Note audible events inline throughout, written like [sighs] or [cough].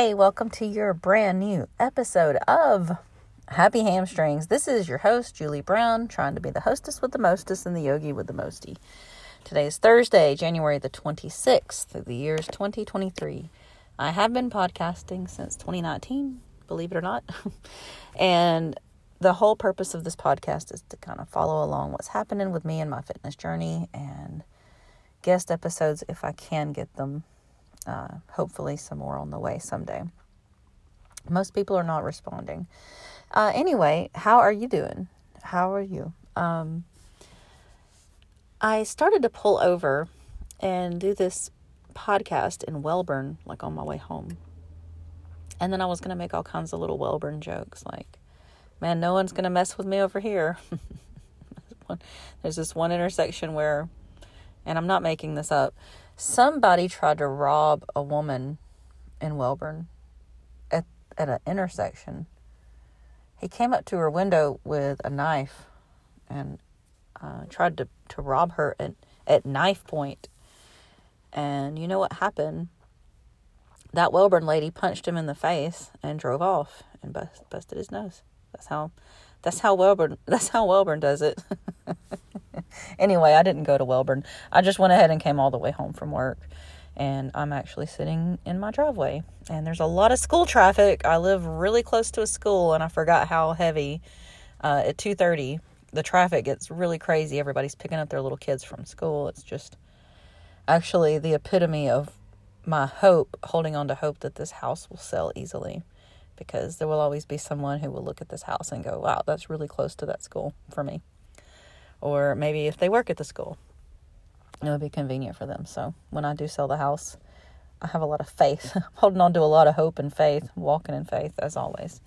Hey, welcome to your brand new episode of Happy Hamstrings. This is your host, Julie Brown, trying to be the hostess with the mostest and the yogi with the mosty. Today is Thursday, January the 26th. of The year is 2023. I have been podcasting since 2019, believe it or not. [laughs] and the whole purpose of this podcast is to kind of follow along what's happening with me and my fitness journey and guest episodes if I can get them uh, hopefully some more on the way someday. Most people are not responding. Uh, anyway, how are you doing? How are you? Um, I started to pull over and do this podcast in Wellborn, like on my way home. And then I was going to make all kinds of little Wellborn jokes, like, man, no one's going to mess with me over here. [laughs] There's this one intersection where, and I'm not making this up, somebody tried to rob a woman in Wellborn at at an intersection. He came up to her window with a knife and uh, tried to, to rob her at, at knife point. And you know what happened? That Wellborn lady punched him in the face and drove off and bust, busted his nose. That's how that's how Wellborn [laughs] that's how Wellborn does it. [laughs] anyway, I didn't go to Wellborn. I just went ahead and came all the way home from work. And I'm actually sitting in my driveway. And there's a lot of school traffic. I live really close to a school and I forgot how heavy uh, at 2:30 the traffic gets really crazy. Everybody's picking up their little kids from school. It's just actually the epitome of my hope, holding on to hope that this house will sell easily because there will always be someone who will look at this house and go, wow, that's really close to that school for me or maybe if they work at the school, it would be convenient for them. So when I do sell the house, I have a lot of faith, [laughs] holding on to a lot of hope and faith, walking in faith as always.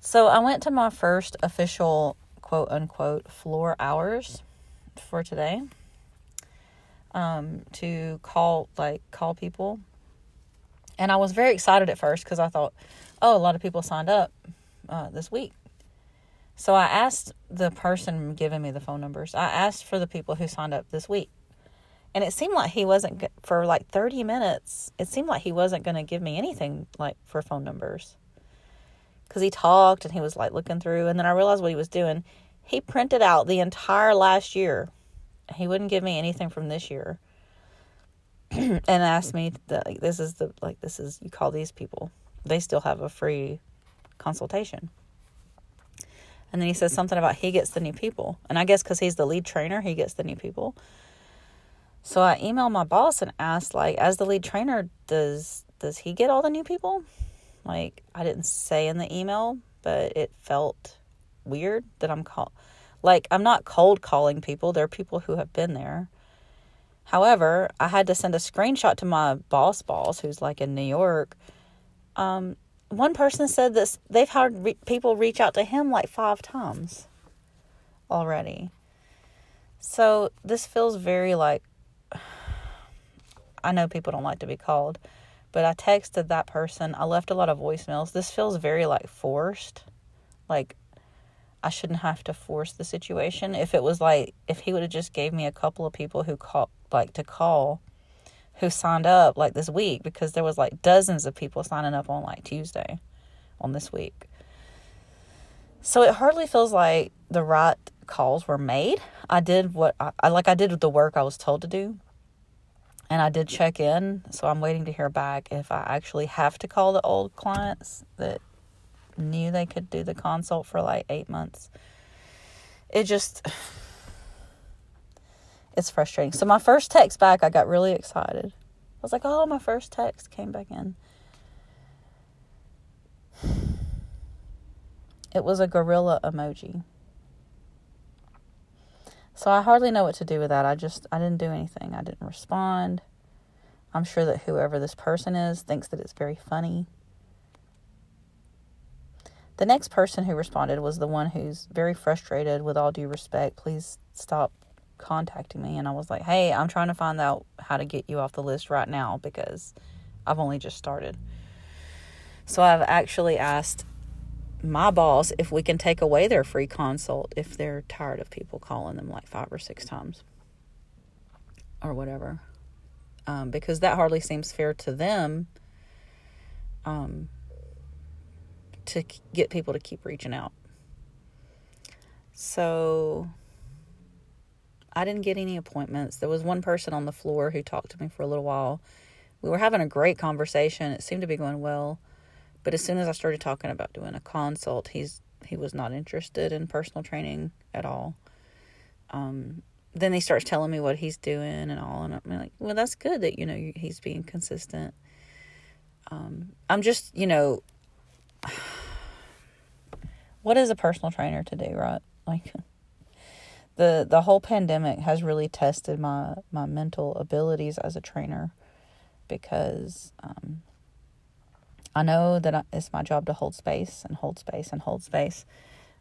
So I went to my first official quote unquote floor hours for today um, to call like call people, and I was very excited at first because I thought, oh, a lot of people signed up uh, this week so I asked the person giving me the phone numbers, I asked for the people who signed up this week. And it seemed like he wasn't, for like 30 minutes, it seemed like he wasn't going to give me anything like for phone numbers. Because he talked and he was like looking through. And then I realized what he was doing. He printed out the entire last year. He wouldn't give me anything from this year. [clears throat] and asked me, that, like, this is the, like, this is, you call these people. They still have a free consultation. And then he says something about he gets the new people. And I guess because he's the lead trainer, he gets the new people. So I emailed my boss and asked, like, as the lead trainer, does does he get all the new people? Like, I didn't say in the email, but it felt weird that I'm call like I'm not cold calling people. There are people who have been there. However, I had to send a screenshot to my boss boss who's like in New York um, one person said this they've had re- people reach out to him like five times already. So this feels very like [sighs] I know people don't like to be called, but I texted that person. I left a lot of voicemails. This feels very like forced. Like I shouldn't have to force the situation. If it was like if he would have just gave me a couple of people who call like to call who signed up like this week because there was like dozens of people signing up on like Tuesday on this week. So it hardly feels like the right calls were made. I did what I, I like I did the work I was told to do. And I did check in, so I'm waiting to hear back if I actually have to call the old clients that knew they could do the consult for like 8 months. It just it's frustrating. So my first text back, I got really excited. I was like, "Oh, my first text came back in." It was a gorilla emoji. So I hardly know what to do with that. I just I didn't do anything. I didn't respond. I'm sure that whoever this person is thinks that it's very funny. The next person who responded was the one who's very frustrated with all due respect. Please stop contacting me and I was like, "Hey, I'm trying to find out how to get you off the list right now because I've only just started." So I've actually asked my boss if we can take away their free consult if they're tired of people calling them like five or six times or whatever. Um, because that hardly seems fair to them um, to get people to keep reaching out. So I didn't get any appointments. There was one person on the floor who talked to me for a little while. We were having a great conversation. It seemed to be going well. But as soon as I started talking about doing a consult, he's he was not interested in personal training at all. Um, then he starts telling me what he's doing and all, and I'm like, well, that's good that you know he's being consistent. Um, I'm just, you know, [sighs] what is a personal trainer to do, right? Like [laughs] the the whole pandemic has really tested my my mental abilities as a trainer because um, I know that it's my job to hold space and hold space and hold space.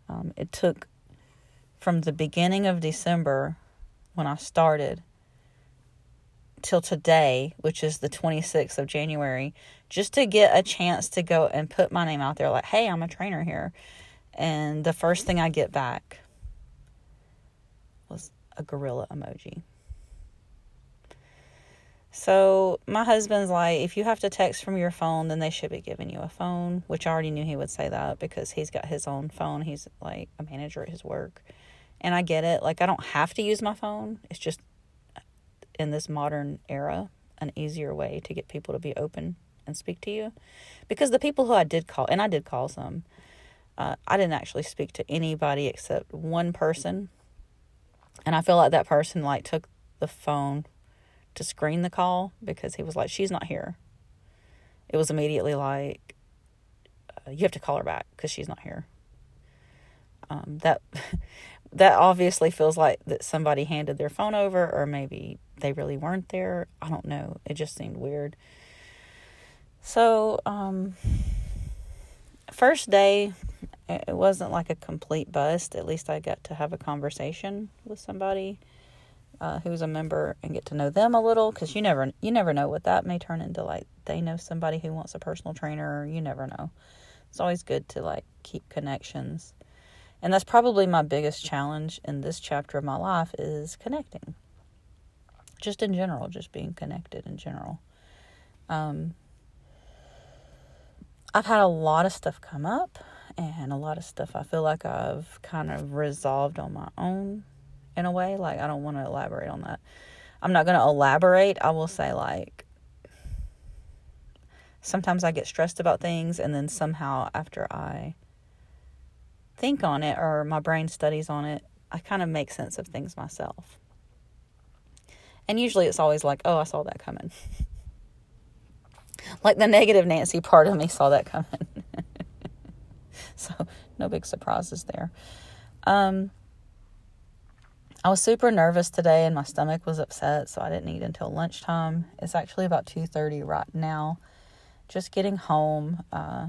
Um, it took from the beginning of December when I started till today, which is the 26th of January, just to get a chance to go and put my name out there like, hey, I'm a trainer here. And the first thing I get back a gorilla emoji. So my husband's like, if you have to text from your phone, then they should be giving you a phone, which I already knew he would say that because he's got his own phone. He's like a manager at his work. And I get it. Like, I don't have to use my phone. It's just in this modern era, an easier way to get people to be open and speak to you. Because the people who I did call, and I did call some, uh, I didn't actually speak to anybody except one person. And I feel like that person like took the phone to screen the call because he was like, she's not here. It was immediately like, uh, you have to call her back because she's not here. Um, that [laughs] that obviously feels like that somebody handed their phone over, or maybe they really weren't there. I don't know. It just seemed weird. So, um, first day, it wasn't like a complete bust. At least I got to have a conversation with somebody uh, who's a member and get to know them a little because you never you never know what that may turn into. Like they know somebody who wants a personal trainer. You never know. It's always good to like keep connections, and that's probably my biggest challenge in this chapter of my life is connecting. Just in general, just being connected in general. Um, I've had a lot of stuff come up and a lot of stuff I feel like I've kind of resolved on my own in a way. Like, I don't want to elaborate on that. I'm not going to elaborate. I will say, like, sometimes I get stressed about things, and then somehow after I think on it or my brain studies on it, I kind of make sense of things myself. And usually it's always like, oh, I saw that coming. [laughs] like the negative Nancy part of me saw that coming. [laughs] [laughs] so, no big surprises there. Um, I was super nervous today and my stomach was upset, so I didn't eat until lunchtime. It's actually about 2:30 right now. Just getting home. Uh,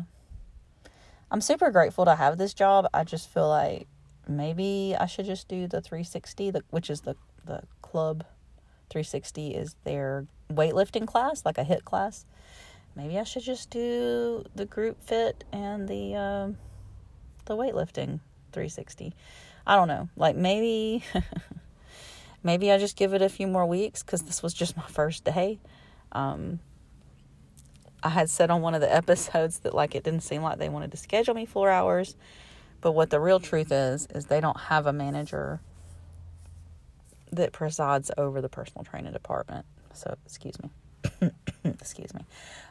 I'm super grateful to have this job. I just feel like maybe I should just do the 360, the, which is the the club 360 is their weightlifting class, like a HIIT class. Maybe I should just do the group fit and the um, the weightlifting 360. I don't know. Like maybe [laughs] maybe I just give it a few more weeks cuz this was just my first day. Um, I had said on one of the [laughs] episodes that like it didn't seem like they wanted to schedule me 4 hours, but what the real truth is is they don't have a manager that presides over the personal training department. So, excuse me. [coughs] excuse me.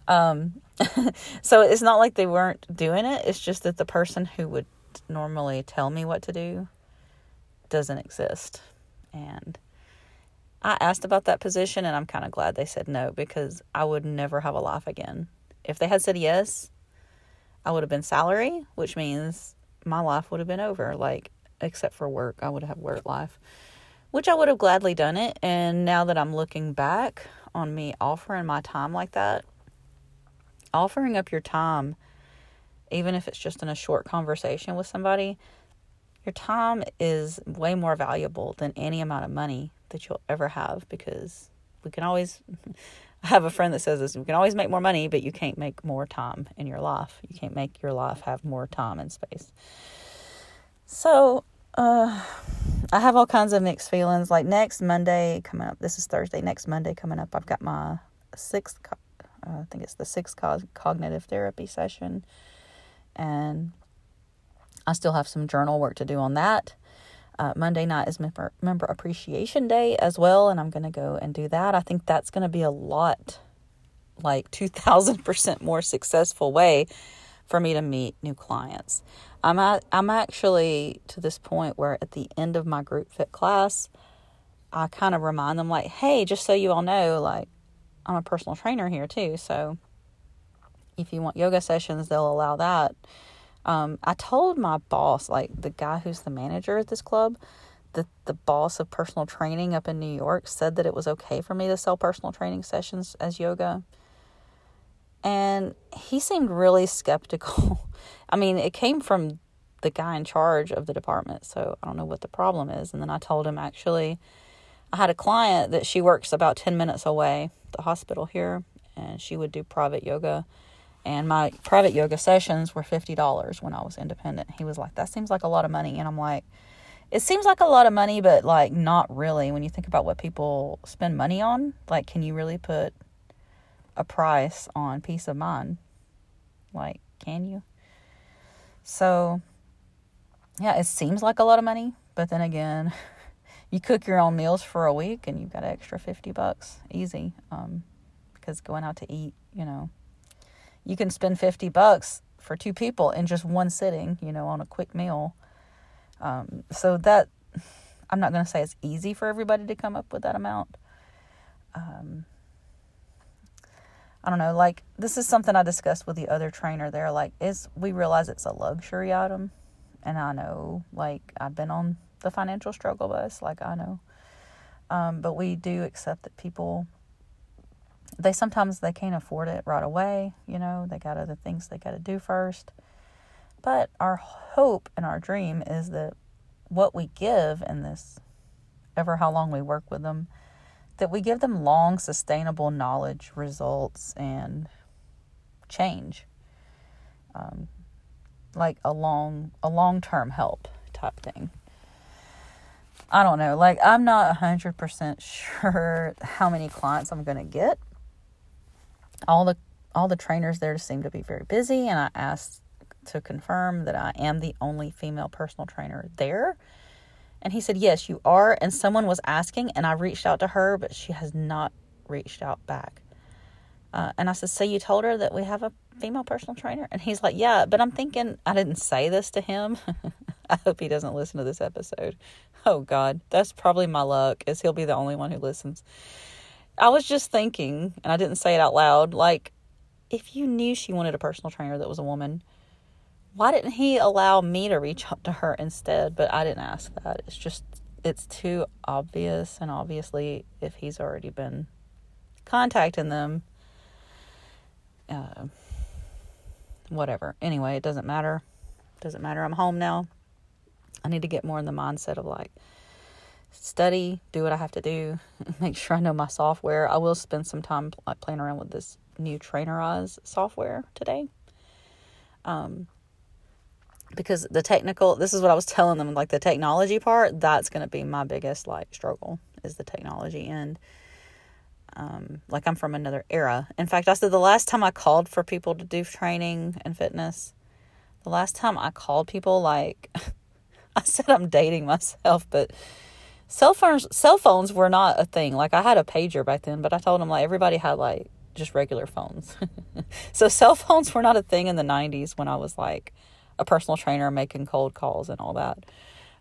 Um, [laughs] so it's not like they weren't doing it. It's just that the person who would normally tell me what to do doesn't exist. And I asked about that position and I'm kind of glad they said no because I would never have a life again. If they had said yes, I would have been salary, which means my life would have been over. Like, except for work, I would have work life, which I would have gladly done it. And now that I'm looking back on me offering my time like that, offering up your time, even if it's just in a short conversation with somebody, your time is way more valuable than any amount of money that you'll ever have because we can always [laughs] I have a friend that says this we can always make more money but you can't make more time in your life. You can't make your life have more time and space. So uh, I have all kinds of mixed feelings like next Monday coming up this is Thursday next Monday coming up I've got my sixth Uh, I think it's the sixth co- cognitive therapy session. And I still have some journal work to do on that. Uh, Monday night is member, member Appreciation Day as well, and I'm going to go and do that. I think that's going to be a lot, like 2,000% more successful way for me to meet new clients. I'm at, I'm actually to this point where at the end of my group fit class, I kind of remind them like, hey, just so you all know, like I'm a personal trainer here too, so if you want yoga sessions, they'll allow that. Um, I told my boss, like the guy who's the manager at this club, that the boss of personal training up in New York said that it was okay for me to sell personal training sessions as yoga. And he seemed really skeptical. [laughs] I mean, it came from the guy in charge of the department, so I don't know what the problem is. And then I told him actually, I had a client that she works about 10 minutes away, the hospital here, and she would do private yoga and my private yoga sessions were $50 when I was independent. He was like, That seems like a lot of money. And I'm like, It seems like a lot of money, but like not really when you think about what people spend money on. Like, can you really put a price on peace of mind? Like, can you? So, yeah, it seems like a lot of money, but then again, [laughs] you cook your own meals for a week and you've got extra 50 bucks easy um, because going out to eat, you know, you can spend 50 bucks for two people in just one sitting, you know, on a quick meal. Um, so that, I'm not going to say it's easy for everybody to come up with that amount. Um, I don't know, like, this is something I discussed with the other trainer there. Like, is we realize it's a luxury item. And I know, like, I've been on the financial struggle bus, like, I know. Um, but we do accept that people they sometimes they can't afford it right away you know they got other things they got to do first but our hope and our dream is that what we give in this ever how long we work with them that we give them long sustainable knowledge results and change um, like a long a long term help type thing I don't know. Like, I'm not 100% sure how many clients I'm to get all the all the trainers there seem to be very busy and I asked to confirm that I am the only female personal trainer there. And he said, Yes, you are. And someone was asking, and I reached out to her, but she has not reached out back. Uh, and I said, So you told her that we have a female personal trainer? And he's like, Yeah, but I'm thinking, I didn't say this to him. [laughs] I hope he doesn't listen to this episode. Oh, God, that's probably my luck, is he'll be the only one who listens. I was just thinking, and I didn't say it out loud, like, if you knew she wanted a personal trainer that was a woman, why didn't he allow me to reach out to her instead? But I didn't ask that. It's just, it's too obvious. And obviously, if he's already been contacting them, uh, whatever. Anyway, it doesn't matter. It doesn't matter. I'm home now. I need to get more in the mindset of like, study, do what I have to do, [laughs] make sure I know my software. I will spend some time like playing around with this new Trainerize software today. Um, because the technical, this is what I was telling them, like the technology part, that's going to be my biggest like struggle is the technology and um, like I'm from another era. In fact, I said the last time I called for people to do training and fitness, the last time I called people, like [laughs] I said, I'm dating myself, but cell phones cell phones were not a thing. Like I had a pager back then, but I told them like everybody had like just regular phones. [laughs] so cell phones were not a thing in the 90s when I was like a personal trainer making cold calls and all that.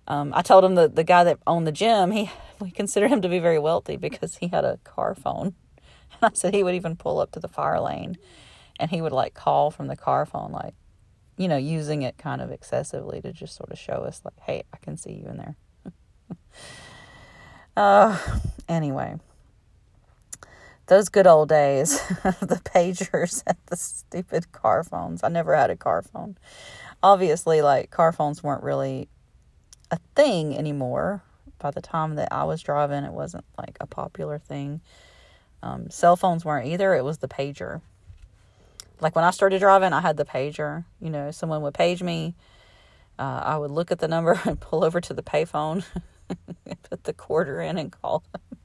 Um, I told him that the guy that owned the gym, he [laughs] we considered him to be very wealthy because he had a car phone. [laughs] And I said he would even pull up to the fire lane and he would like call from the car phone like you know, using it kind of excessively to just sort of show us like, hey, I can see you in there. [laughs] Uh, anyway, those good old days, the pagers and the stupid car phones. I never had a car phone. Obviously, like car phones weren't really a thing anymore. By the time that I was driving, it wasn't like a popular thing. Um, cell phones weren't either. It was the pager. Like when I started driving, I had the pager. You know, someone would page me. Uh, I would look at the number [laughs] and pull over to the payphone [laughs] put the quarter in and call them.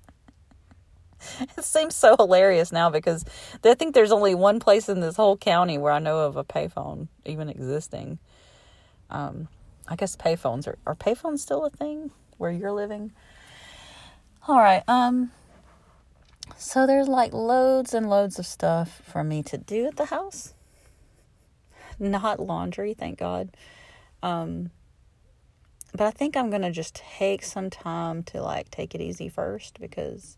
[laughs] it seems so hilarious now because I think there's only one place in this whole county where I know of a payphone even existing. Um, I guess payphones are are payphones still a thing where you're living? All right. Um. So there's like loads and loads of stuff for me to do at the house. Not laundry, thank God. Um. But I think I'm gonna just take some time to like take it easy first because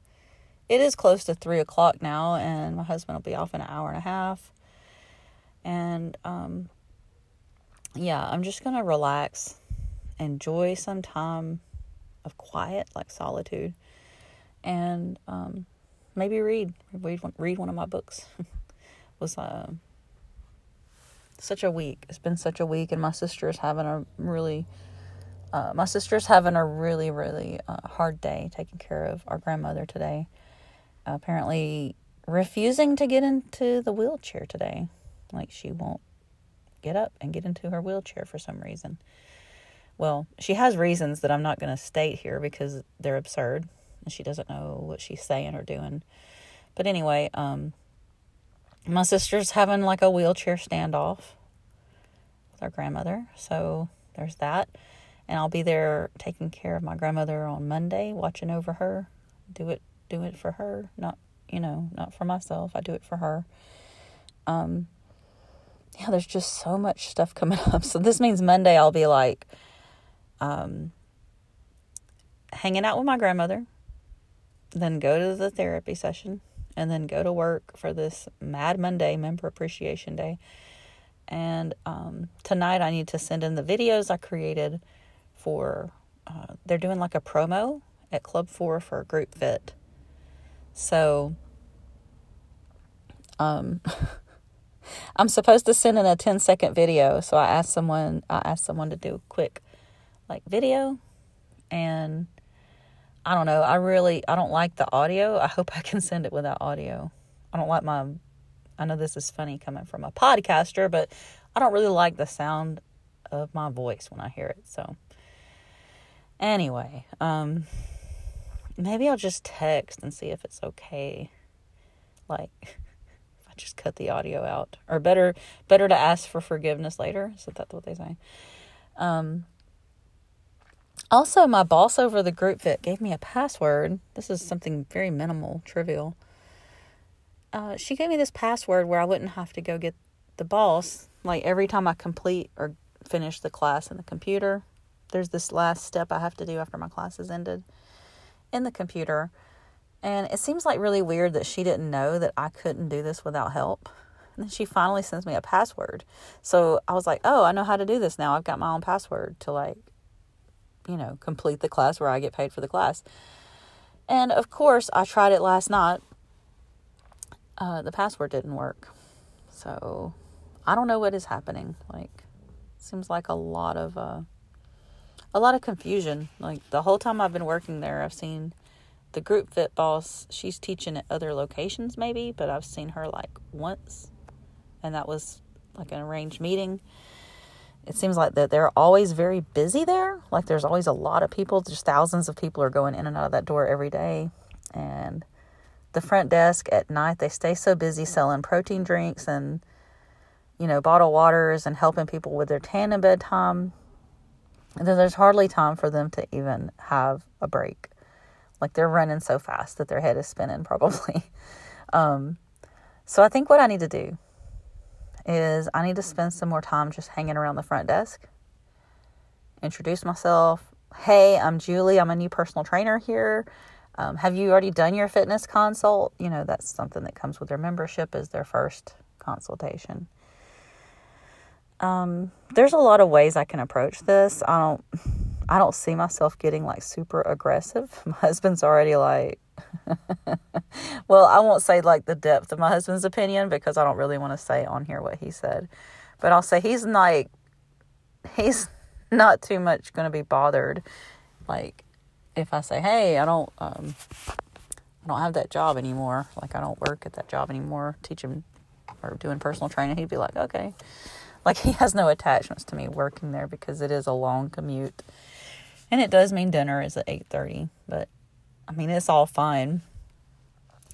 it is close to three o'clock now, and my husband will be off in an hour and a half. And um, yeah, I'm just gonna relax, enjoy some time of quiet, like solitude, and um, maybe read read one, read one of my books. [laughs] was uh, such a week. It's been such a week, and my sister's having a really uh, my sister's having a really really uh, hard day taking care of our grandmother today apparently refusing to get into the wheelchair today. Like she won't get up and get into her wheelchair for some reason. Well, she has reasons that I'm not going to state here because they're absurd and she doesn't know what she's saying or doing. But anyway, um, my sister's having like a wheelchair standoff with our grandmother. So there's that. And I'll be there taking care of my grandmother on Monday, watching over her, do it do it for her, not you know, not for myself. I do it for her. Um, yeah, there's just so much stuff coming [laughs] up. So this means Monday I'll be like, um, hanging out with my grandmother, then go to the therapy session, and then go to work for this Mad Monday Member Appreciation Day. And um, tonight I need to send in the videos I created for. Uh, they're doing like a promo at Club Four for Group Fit so, um, [laughs] I'm supposed to send in a 10 second video. So I asked someone, I asked someone to do a quick like video and I don't know. I really, I don't like the audio. I hope I can send it without audio. I don't like my, I know this is funny coming from a podcaster, but I don't really like the sound of my voice when I hear it. So anyway, um, maybe I'll just text and see if it's okay. Like [laughs] if I just cut the audio out. Or better better to ask for forgiveness later. So that's what they say. Um also my boss over the group fit gave me a password. This is something very minimal, trivial. Uh, she gave me this password where I wouldn't have to go get the boss. Like every time I complete or finish the class in the computer, there's this last step I have to do after my class is ended in the computer. And it seems like really weird that she didn't know that I couldn't do this without help. And then she finally sends me a password. So I was like, oh, I know how to do this now. I've got my own password to, like, you know, complete the class where I get paid for the class. And of course, I tried it last night. Uh, the password didn't work. So I don't know what is happening. Like, seems like a lot of. Uh, a lot of confusion. Like the whole time I've been working there, I've seen the group fit boss. She's teaching at other locations, maybe, but I've seen her like once, and that was like an arranged meeting. It seems like that they're always very busy there. Like there's always a lot of people. Just thousands of people are going in and out of that door every day, and the front desk at night they stay so busy selling protein drinks and you know bottled waters and helping people with their tan and bedtime there's hardly time for them to even have a break. Like they're running so fast that their head is spinning, [laughs] probably. Um, so I think what I need to do is I need to spend some more time just hanging around the front desk, introduce myself. Hey, I'm Julie. I'm a new personal trainer here. Um, have you already done your fitness consult? You know, that's something that comes with their membership is their first consultation. Um, there's a lot of ways I can approach this. I don't I don't see myself getting like super aggressive. [laughs] My husband's already like [laughs] well, I won't say like the depth of my husband's opinion because I don't really want to say on here what he said. But I'll say he's like he's not too much going to be bothered like if I say, "Hey, I don't um I don't have that job anymore. Like I don't work at that job anymore, teaching or doing personal training." He'd be like, "Okay." Like [laughs] he has no attachments to me working there because it is a long commute. And it does mean dinner is at 8:30, but I mean it's all fine.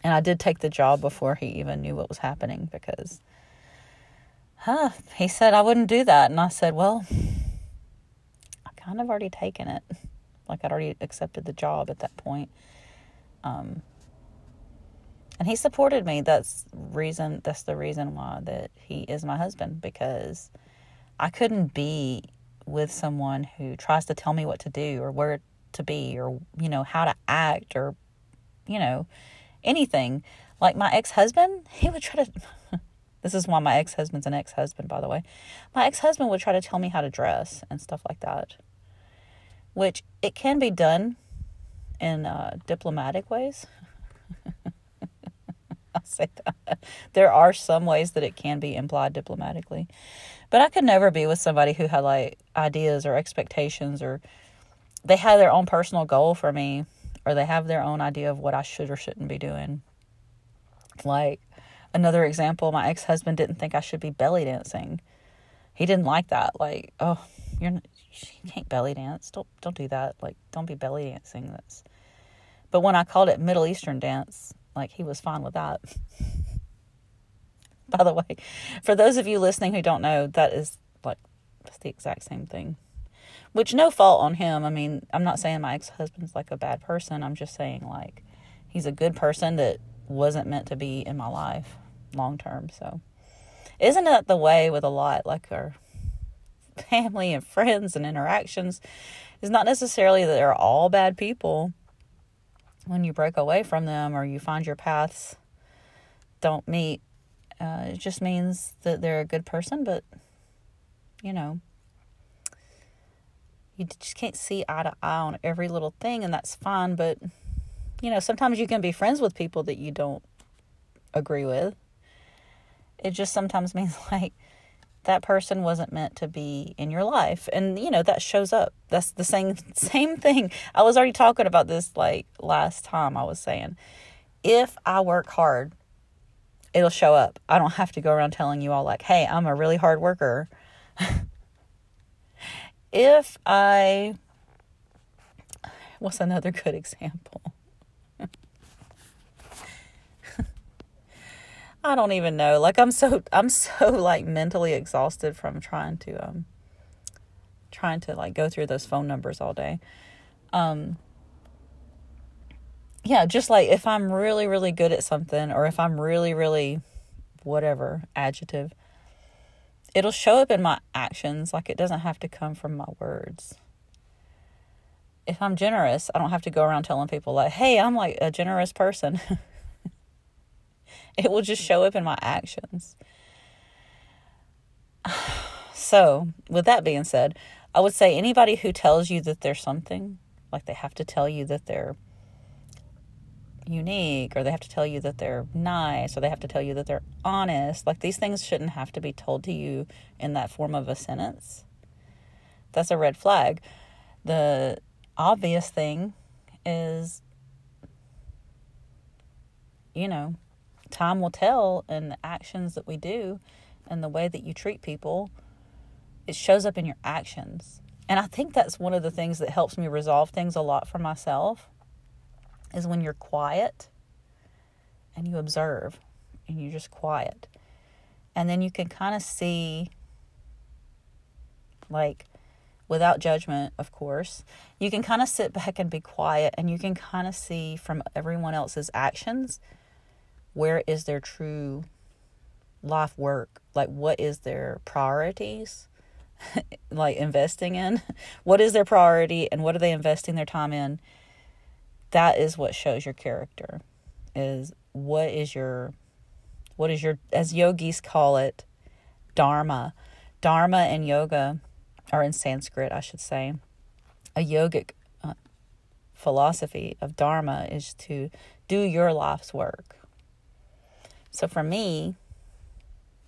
And I did take the job before he even knew what was happening because huh, he said I wouldn't do that. And I said, well, I kind of already taken it. Like I'd already accepted the job at that point. Um, and he supported me. That's reason. That's the reason why that he is my husband because I couldn't be with someone who tries to tell me what to do or where to be or you know how to act or you know anything. Like my ex husband, he would try to. [laughs] this is why my ex husband's an ex husband, by the way. My ex husband would try to tell me how to dress and stuff like that, which it can be done in uh, diplomatic ways. [laughs] [laughs] Say that. There are some ways that it can be implied diplomatically. But I could never be with somebody who had like ideas or expectations or they had their own personal goal for me or they have their own idea of what I should or shouldn't be doing. Like another example, my ex-husband didn't think I should be belly dancing. He didn't like that. Like, oh, you're you can't belly dance. Don't don't do that. Like, don't be belly dancing. That's. But when I called it Middle Eastern dance, like he was fine with that. [laughs] By the way, for those of you listening who don't know, that is like that's the exact same thing. Which no fault on him. I mean, I'm not saying my ex-husband's like a bad person. I'm just saying like he's a good person that wasn't meant to be in my life long term. So, isn't that the way with a lot like our family and friends and interactions? Is not necessarily that they're all bad people when you break away from them or you find your paths don't meet, uh, it just means that they're a good person, but you know, you just can't see eye to eye on every little thing, and that's fine. But you know, sometimes you can be friends with people that you don't agree with. It just sometimes [laughs] means like that person wasn't meant to be in your life. And you know that shows up. That's the same [laughs] same thing. I was already talking about this like last time i was saying. If i work hard it'll show up. I don't have to go around telling you all like hey i'm a really hard worker. [laughs] If i what's another good [laughs] example I don't even know. Like I'm so [laughs] I'm so like mentally exhausted from trying to um trying to like go through those phone numbers all day. Um yeah, just like if I'm really really good at something or if I'm really really whatever adjective it'll show up in my actions like it doesn't have to come from my words. If I'm generous, I don't have to go around telling people like, "Hey, I'm like a generous person." [laughs] [laughs] It will just show up in my actions. [sighs] So, with that being said, I would say anybody who tells you that there's something, like they have to tell you that they're unique or they have to tell you that they're nice or they have to tell you that they're honest, like these things shouldn't have to be told to you in that form of a sentence. That's a red flag. The obvious thing is, you know, time will tell and the actions that we do and the way that you treat people it shows up in your actions. And i think that's one of the things that helps me resolve things a lot for myself is when you're quiet and you observe and you're just quiet. And then you can kind of see like without judgment of course you can kind of sit back and be quiet and you can kind of see from everyone else's actions where is their true life work? Like, what is their priorities? [laughs] like, investing in? [laughs] what is their priority and what are they investing their time in? That is what shows your character. Is what is your, what is your, as yogis call it, dharma. Dharma and yoga, or in Sanskrit, I should say, a yogic uh, philosophy of dharma is to do your life's work so for me,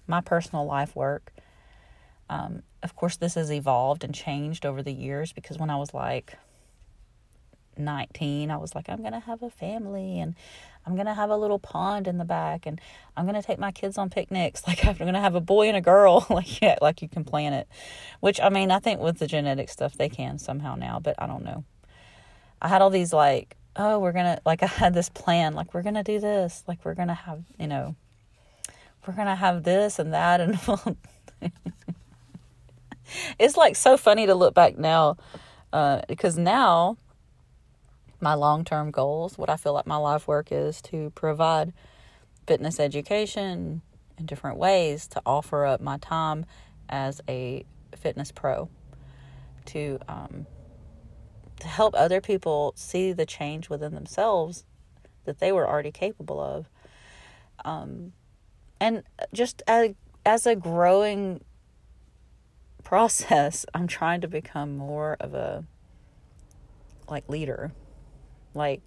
my personal life work, um, of course, this has evolved and changed over the years because when I was like 19, I was like, I'm going to have a family and I'm going to have a little pond in the back and I'm going to take my kids on picnics. [laughs] Like, I'm going to have a boy and a girl. [laughs] like, yeah, like you can plan it. Which, I mean, I think with the genetic stuff, they can somehow now, but I don't know. I had all these like oh, we're gonna like [laughs] I had this plan, like we're gonna do this, like we're gonna have, you know, we're gonna have this and that, and [laughs] it's like so funny to look back now, uh, because now my long term goals, what I feel like my life work is to provide fitness education in different ways to offer up my time as a fitness pro to um, to help other people see the change within themselves that they were already capable of um, and just as, as a growing process [laughs] i'm trying to become more of a like leader like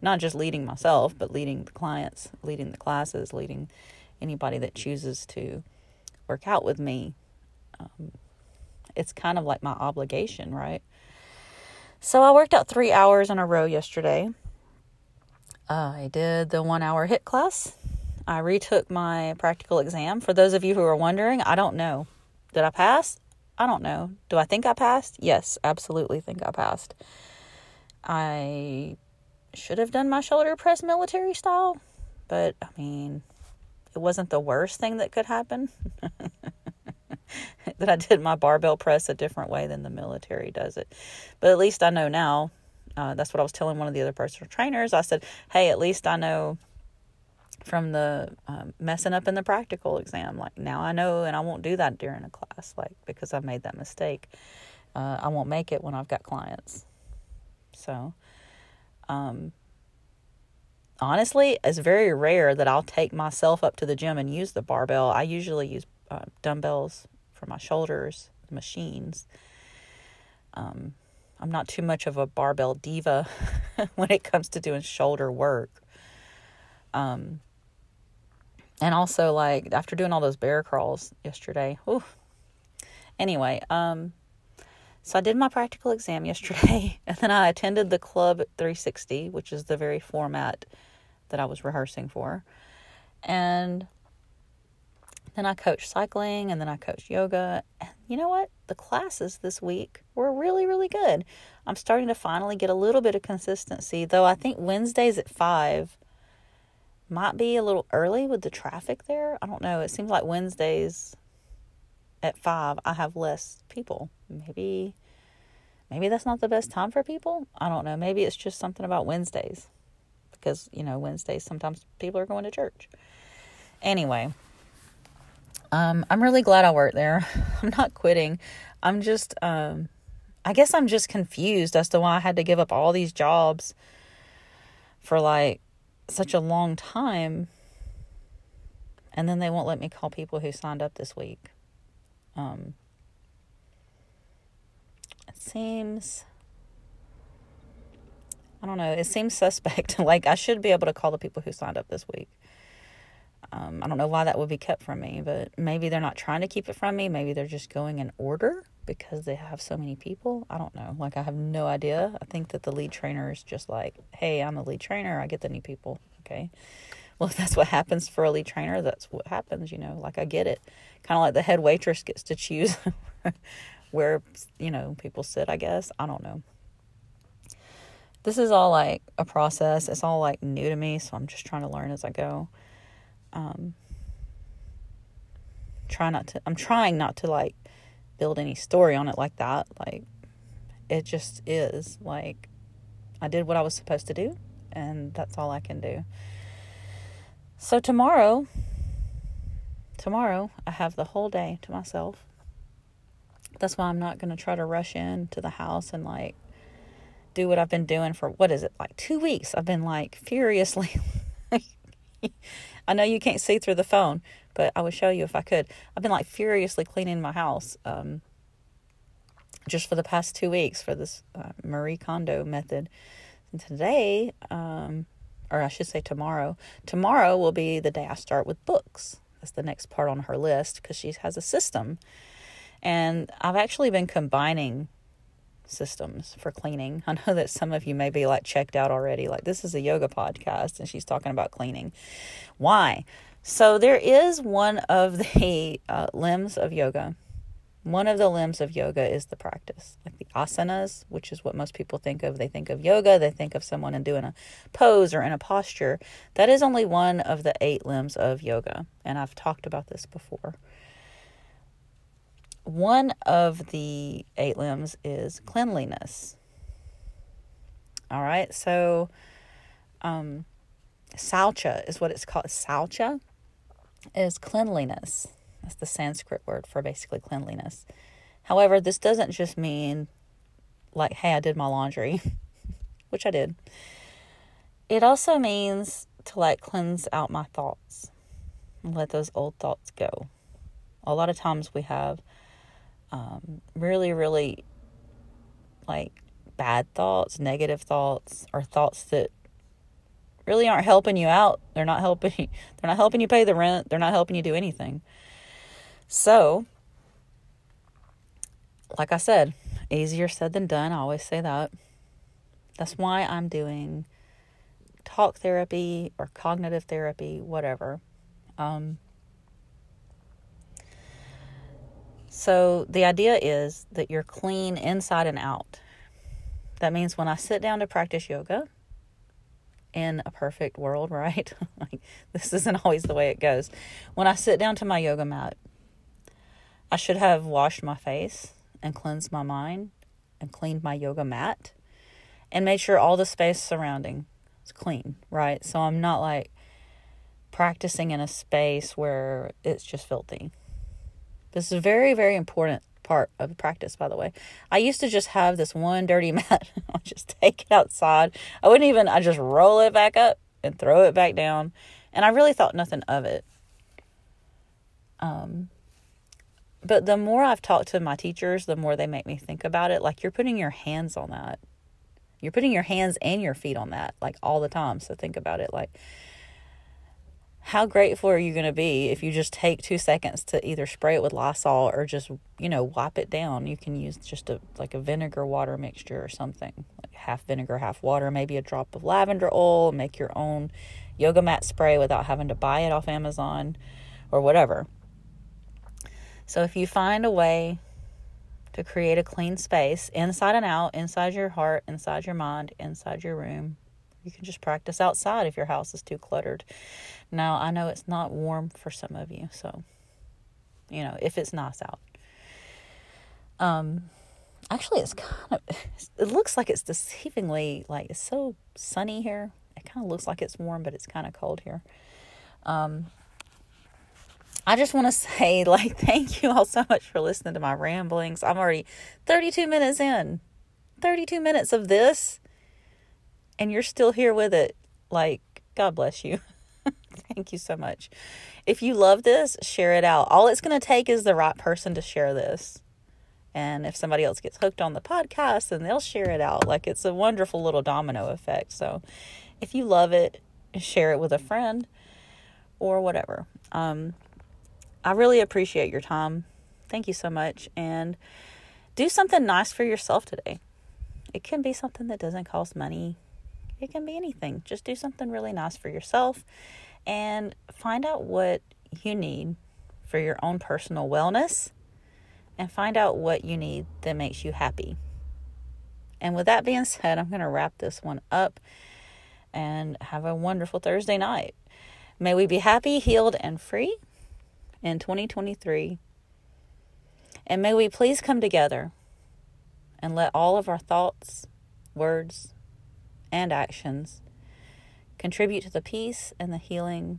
not just leading myself, but leading the clients, leading the classes, leading anybody that chooses to work out with me. Um, it's kind of like my obligation, right? So I worked out three hours in a row yesterday. I did the one hour HIIT class. I retook my practical exam. For those of you who are wondering, I don't know. Did I pass? I don't know. Do I think I passed? Yes, absolutely think I passed. I should have done my shoulder press military style, but I mean, it wasn't the worst thing that could happen. [laughs] [laughs] that I did my barbell press a different way than the military does it. But at least I know now. Uh, that's what I was telling one of the other personal trainers. I said, hey, at least I know from the um, messing up in the practical exam. Like now I know, and I won't do that during a class, like because I've made that mistake. Uh, I won't make it when I've got clients. So, um, honestly, it's very rare that I'll take myself up to the gym and use the barbell. I usually use uh, dumbbells for my shoulders, machines. Um, I'm not too much of a barbell diva [laughs] when it comes to doing shoulder work. Um, and also, like after doing all those bear crawls yesterday, whew. anyway, um, so I did my practical exam yesterday, [laughs] and then I attended the Club 360, which is the very format that I was rehearsing for. And then I coached cycling, and then I coached yoga. And you know what? The classes this week were really, really good. I'm starting to finally get a little bit of consistency, though I think Wednesdays at 5 might be a little early with the traffic there. I don't know. It seems like Wednesdays at five, I have less people. Maybe, maybe that's not the best time for people. I don't know. Maybe it's just something about Wednesdays because, you know, Wednesdays sometimes people are going to church. Anyway, um, I'm really glad I worked there. [laughs] I'm not quitting. I'm just, um, I guess I'm just confused as to why I had to give up all these jobs for like such a long time. And then they won't let me call people who signed up this week. Um, it seems, I don't know, it seems suspect. [laughs] like I should be able to call the people who signed up this week. Um, I don't know why that would be kept from me, but maybe they're not trying to keep it from me. Maybe they're just going in order because they have so many people. I don't know. Like, I have no idea. I think that the lead trainer is just like, hey, I'm a lead trainer. I get the new people. Okay well, [laughs] if that's what happens for a lead trainer, that's what happens, you know, like I get it. Kind of like the head waitress gets to choose [laughs] where, you know, people sit, I guess. I don't know. This is all like a process. It's all like new to me, so I'm just trying to learn as I go. Um, try not to, I'm trying not to like build any story on it like that. Like, it just is. Like, I did what I was supposed to do, and that's all I can do. So tomorrow, tomorrow, I have the whole day to myself. That's why I'm not going to try to rush in to the house and like do what I've been doing for what is it, like two weeks? I've been like furiously. [laughs] [laughs] I know you can't see through the phone, but I would show you if I could. I've been like furiously cleaning my house um, just for the past two weeks for this uh, Marie Kondo method. And today, um, or I should say tomorrow. Tomorrow will be the day I start with books. That's the next part on her list because she has a system. And I've actually been combining systems for cleaning. [laughs] I know that some of you may be like checked out already. Like, this is a yoga podcast and she's talking about cleaning. Why? So, there is one of the [laughs] uh, limbs of yoga One of the limbs of yoga is the practice, like the asanas, which is what most people think of. They think of yoga, they think of someone in doing a pose or in a posture. That is only one of the eight limbs of yoga, and I've talked about this before. One of the eight limbs is cleanliness. All right, so um, saucha is what it's called. Saucha is cleanliness. That's the Sanskrit word for basically cleanliness. However, this doesn't just mean like, hey, I did my laundry, [laughs] which I did. It also means to like cleanse out my thoughts and let those old thoughts go. A lot of times we have um, really, really like bad thoughts, negative thoughts, or thoughts that really aren't helping you out. They're not helping [laughs] they're not helping you pay the rent. They're not helping you do anything. So, like I said, easier said than done. I always say that. That's why I'm doing talk therapy or cognitive therapy, whatever. Um, so, the idea is that you're clean inside and out. That means when I sit down to practice yoga, in a perfect world, [laughs] right? like this isn't always the way it goes. When I sit down to my yoga mat, I should have washed my face and cleansed my mind and cleaned my yoga mat and made sure all the space surrounding is clean, right? So I'm not like practicing in a space where it's just filthy. This is a very, very important part of the practice, by the way. I used to just have this one dirty [laughs] mat. I just take it outside. I wouldn't even, I just roll it back up and throw it back down. And I really thought nothing of it. Um, but the more I've talked to my teachers, the more they make me think about it. Like you're putting your hands on that. You're putting your hands and your feet on that, like all the time. So think about it. Like, how grateful are you going to be if you just take two seconds to either spray it with Lysol or just, you know, wipe it down? You can use just a like a vinegar water mixture or something, like half vinegar, half water, maybe a drop of lavender oil. Make your own yoga mat spray without having to buy it off Amazon or whatever. So if you find a way to create a clean space inside and out, inside your heart, inside your mind, inside your room, you can just practice outside if your house is too cluttered. Now, I know it's not warm for some of you, so you know, if it's nice out. Um actually it's kind of [laughs] it looks like it's deceivingly like it's so sunny here. It kind of looks like it's warm, but it's kind of cold here. Um I just want to [laughs] say, like, thank you all so much for listening to my ramblings. I'm already 32 minutes in. 32 minutes of this, and you're still here with it. Like, God bless you. [laughs] [laughs] thank you so much. If you love this, share it out. All it's going to take is the right person to share this. And if somebody else gets hooked on the podcast, then they'll share it out. Like, it's a wonderful little domino effect. So, if you love it, share it with a friend or whatever. Um, I really appreciate your time. Thank you so much. And do something nice for yourself today. It can be something that doesn't cost money, it can be anything. Just do something really nice for yourself and find out what you need for your own personal wellness and find out what you need that makes you happy. And with that being said, I'm going to wrap this one up and have a wonderful Thursday night. May we be happy, healed, and free in 2023. And may we please come together and let all of our thoughts, words, and actions contribute to the peace and the healing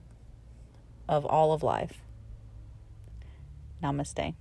of all of life. Namaste.